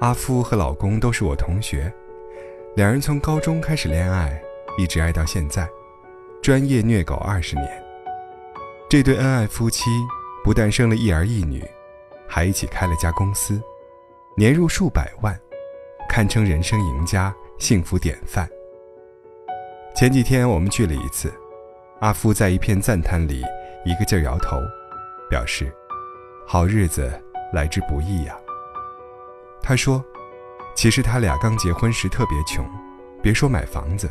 阿夫和老公都是我同学，两人从高中开始恋爱，一直爱到现在，专业虐狗二十年。这对恩爱夫妻不但生了一儿一女，还一起开了家公司，年入数百万，堪称人生赢家、幸福典范。前几天我们聚了一次，阿夫在一片赞叹里一个劲儿摇头，表示：“好日子来之不易呀。”他说：“其实他俩刚结婚时特别穷，别说买房子，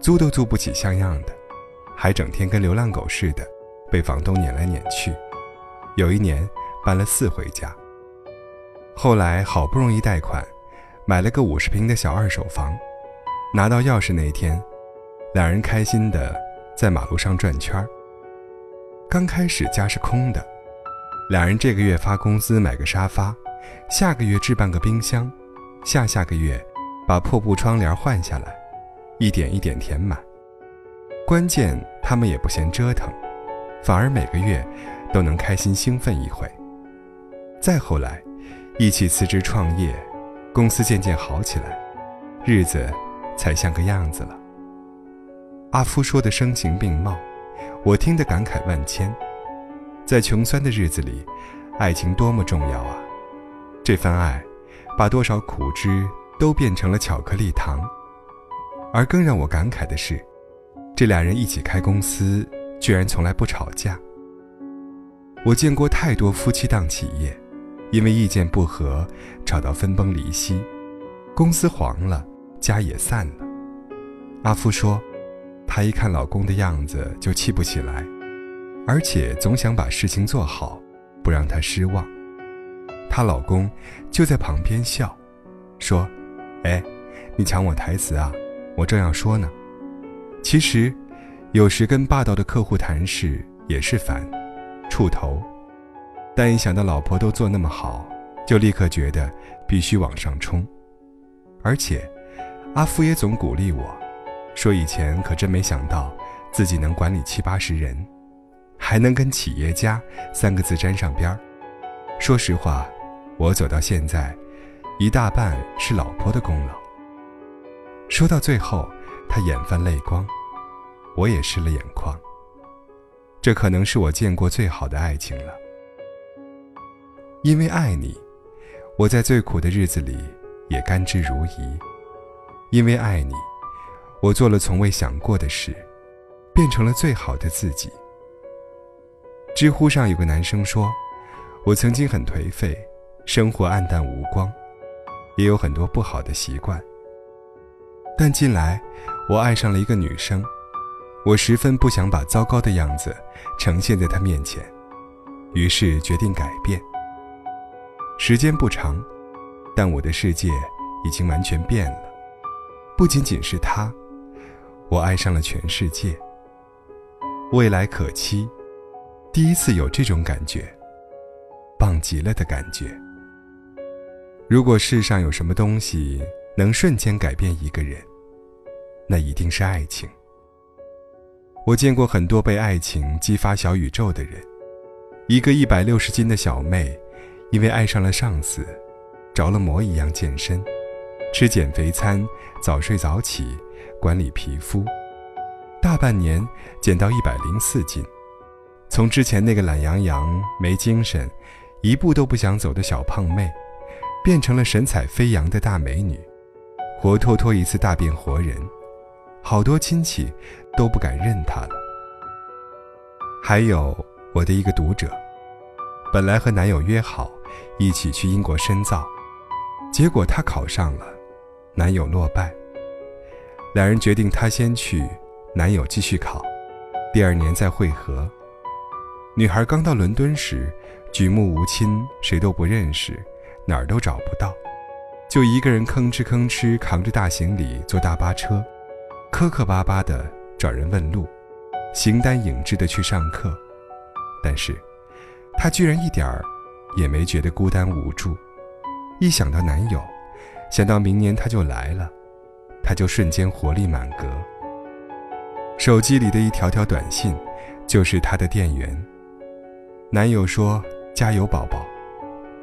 租都租不起像样的，还整天跟流浪狗似的，被房东撵来撵去。有一年搬了四回家。后来好不容易贷款，买了个五十平的小二手房。拿到钥匙那天，两人开心的在马路上转圈儿。刚开始家是空的，两人这个月发工资买个沙发。”下个月置办个冰箱，下下个月把破布窗帘换下来，一点一点填满。关键他们也不嫌折腾，反而每个月都能开心兴奋一回。再后来，一起辞职创业，公司渐渐好起来，日子才像个样子了。阿夫说的声情并茂，我听得感慨万千。在穷酸的日子里，爱情多么重要啊！这份爱，把多少苦汁都变成了巧克力糖。而更让我感慨的是，这俩人一起开公司，居然从来不吵架。我见过太多夫妻档企业，因为意见不合，吵到分崩离析，公司黄了，家也散了。阿夫说，他一看老公的样子就气不起来，而且总想把事情做好，不让他失望。她老公就在旁边笑，说：“哎，你抢我台词啊！我正要说呢。其实，有时跟霸道的客户谈事也是烦，触头。但一想到老婆都做那么好，就立刻觉得必须往上冲。而且，阿福也总鼓励我，说以前可真没想到自己能管理七八十人，还能跟企业家三个字沾上边儿。说实话。”我走到现在，一大半是老婆的功劳。说到最后，他眼泛泪光，我也湿了眼眶。这可能是我见过最好的爱情了。因为爱你，我在最苦的日子里也甘之如饴；因为爱你，我做了从未想过的事，变成了最好的自己。知乎上有个男生说：“我曾经很颓废。”生活暗淡无光，也有很多不好的习惯。但近来，我爱上了一个女生，我十分不想把糟糕的样子呈现在她面前，于是决定改变。时间不长，但我的世界已经完全变了。不仅仅是她，我爱上了全世界。未来可期，第一次有这种感觉，棒极了的感觉。如果世上有什么东西能瞬间改变一个人，那一定是爱情。我见过很多被爱情激发小宇宙的人。一个一百六十斤的小妹，因为爱上了上司，着了魔一样健身，吃减肥餐，早睡早起，管理皮肤，大半年减到一百零四斤，从之前那个懒洋洋、没精神、一步都不想走的小胖妹。变成了神采飞扬的大美女，活脱脱一次大变活人，好多亲戚都不敢认她了。还有我的一个读者，本来和男友约好一起去英国深造，结果她考上了，男友落败。两人决定她先去，男友继续考，第二年再会合。女孩刚到伦敦时，举目无亲，谁都不认识。哪儿都找不到，就一个人吭哧吭哧扛着大行李坐大巴车，磕磕巴巴的找人问路，形单影只的去上课。但是，她居然一点儿也没觉得孤单无助。一想到男友，想到明年他就来了，她就瞬间活力满格。手机里的一条条短信，就是她的电源。男友说：“加油，宝宝，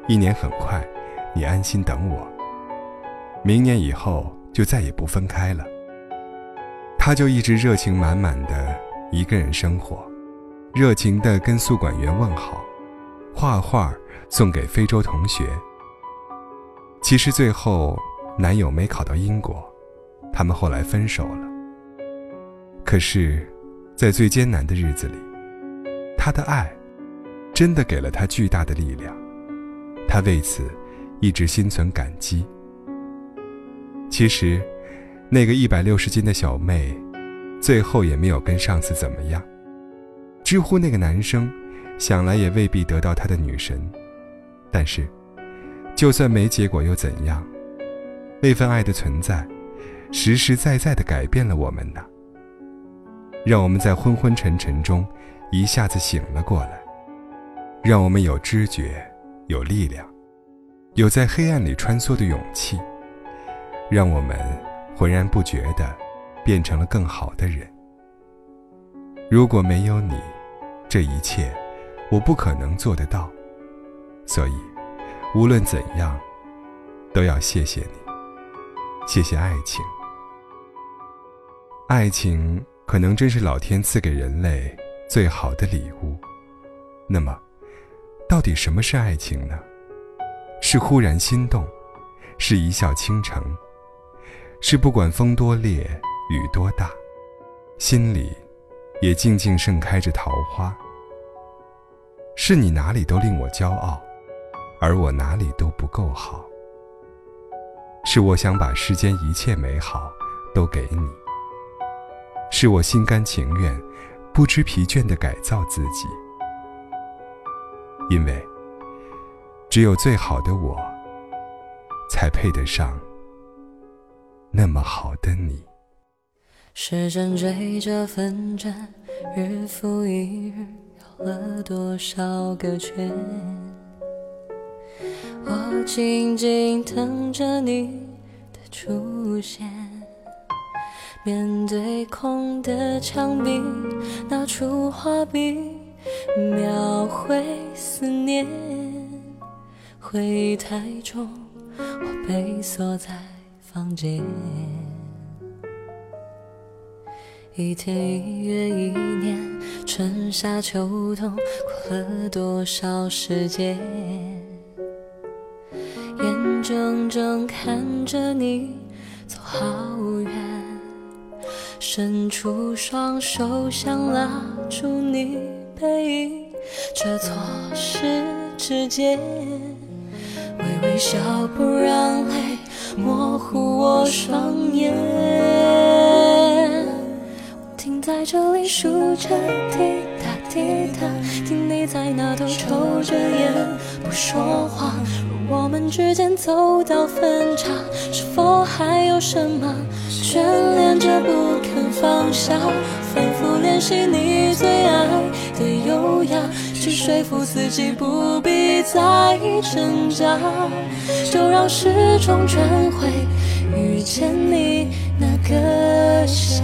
一年很快。”你安心等我，明年以后就再也不分开了。他就一直热情满满的一个人生活，热情的跟宿管员问好，画画送给非洲同学。其实最后，男友没考到英国，他们后来分手了。可是，在最艰难的日子里，他的爱，真的给了他巨大的力量，他为此一直心存感激。其实，那个一百六十斤的小妹，最后也没有跟上司怎么样。知乎那个男生，想来也未必得到他的女神，但是。就算没结果又怎样？那份爱的存在，实实在在的改变了我们呢。让我们在昏昏沉沉中一下子醒了过来，让我们有知觉、有力量、有在黑暗里穿梭的勇气，让我们浑然不觉的变成了更好的人。如果没有你，这一切我不可能做得到。所以。无论怎样，都要谢谢你，谢谢爱情。爱情可能真是老天赐给人类最好的礼物。那么，到底什么是爱情呢？是忽然心动，是一笑倾城，是不管风多烈雨多大，心里也静静盛开着桃花。是你哪里都令我骄傲。而我哪里都不够好，是我想把世间一切美好都给你，是我心甘情愿、不知疲倦的改造自己，因为只有最好的我，才配得上那么好的你。时针追着分针，日复一日，绕了多少个圈？我静静等着你的出现，面对空的墙壁，拿出画笔，描绘思念。回忆太重，我被锁在房间。一天一月一年，春夏秋冬，过了多少时间？眼睁睁看着你走好远，伸出双手想拉住你背影，这错失之间，微微笑不让泪模糊我双眼。我停在这里数着滴答滴答，听你在那头抽着烟不说话。我们之间走到分岔，是否还有什么眷恋着不肯放下？反复练习你最爱的优雅，去说服自己不必再挣扎，就让时钟转回遇见你那个夏。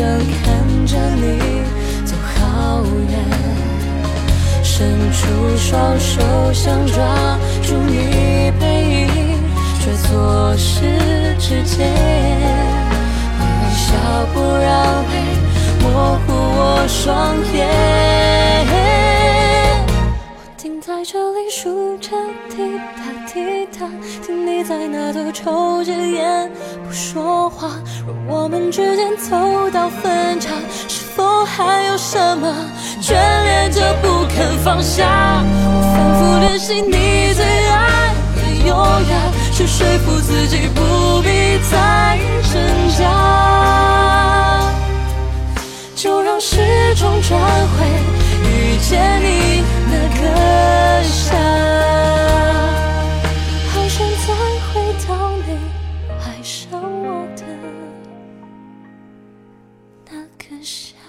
睁睁看着你走好远，伸出双手想抓住你背影，却错失指尖。微笑不让泪模糊我双眼，我停在这里数着滴听你在那头抽着烟不说话，若我们之间走到分岔，是否还有什么眷恋着不肯放下？我反复练习你最爱的优雅，人生。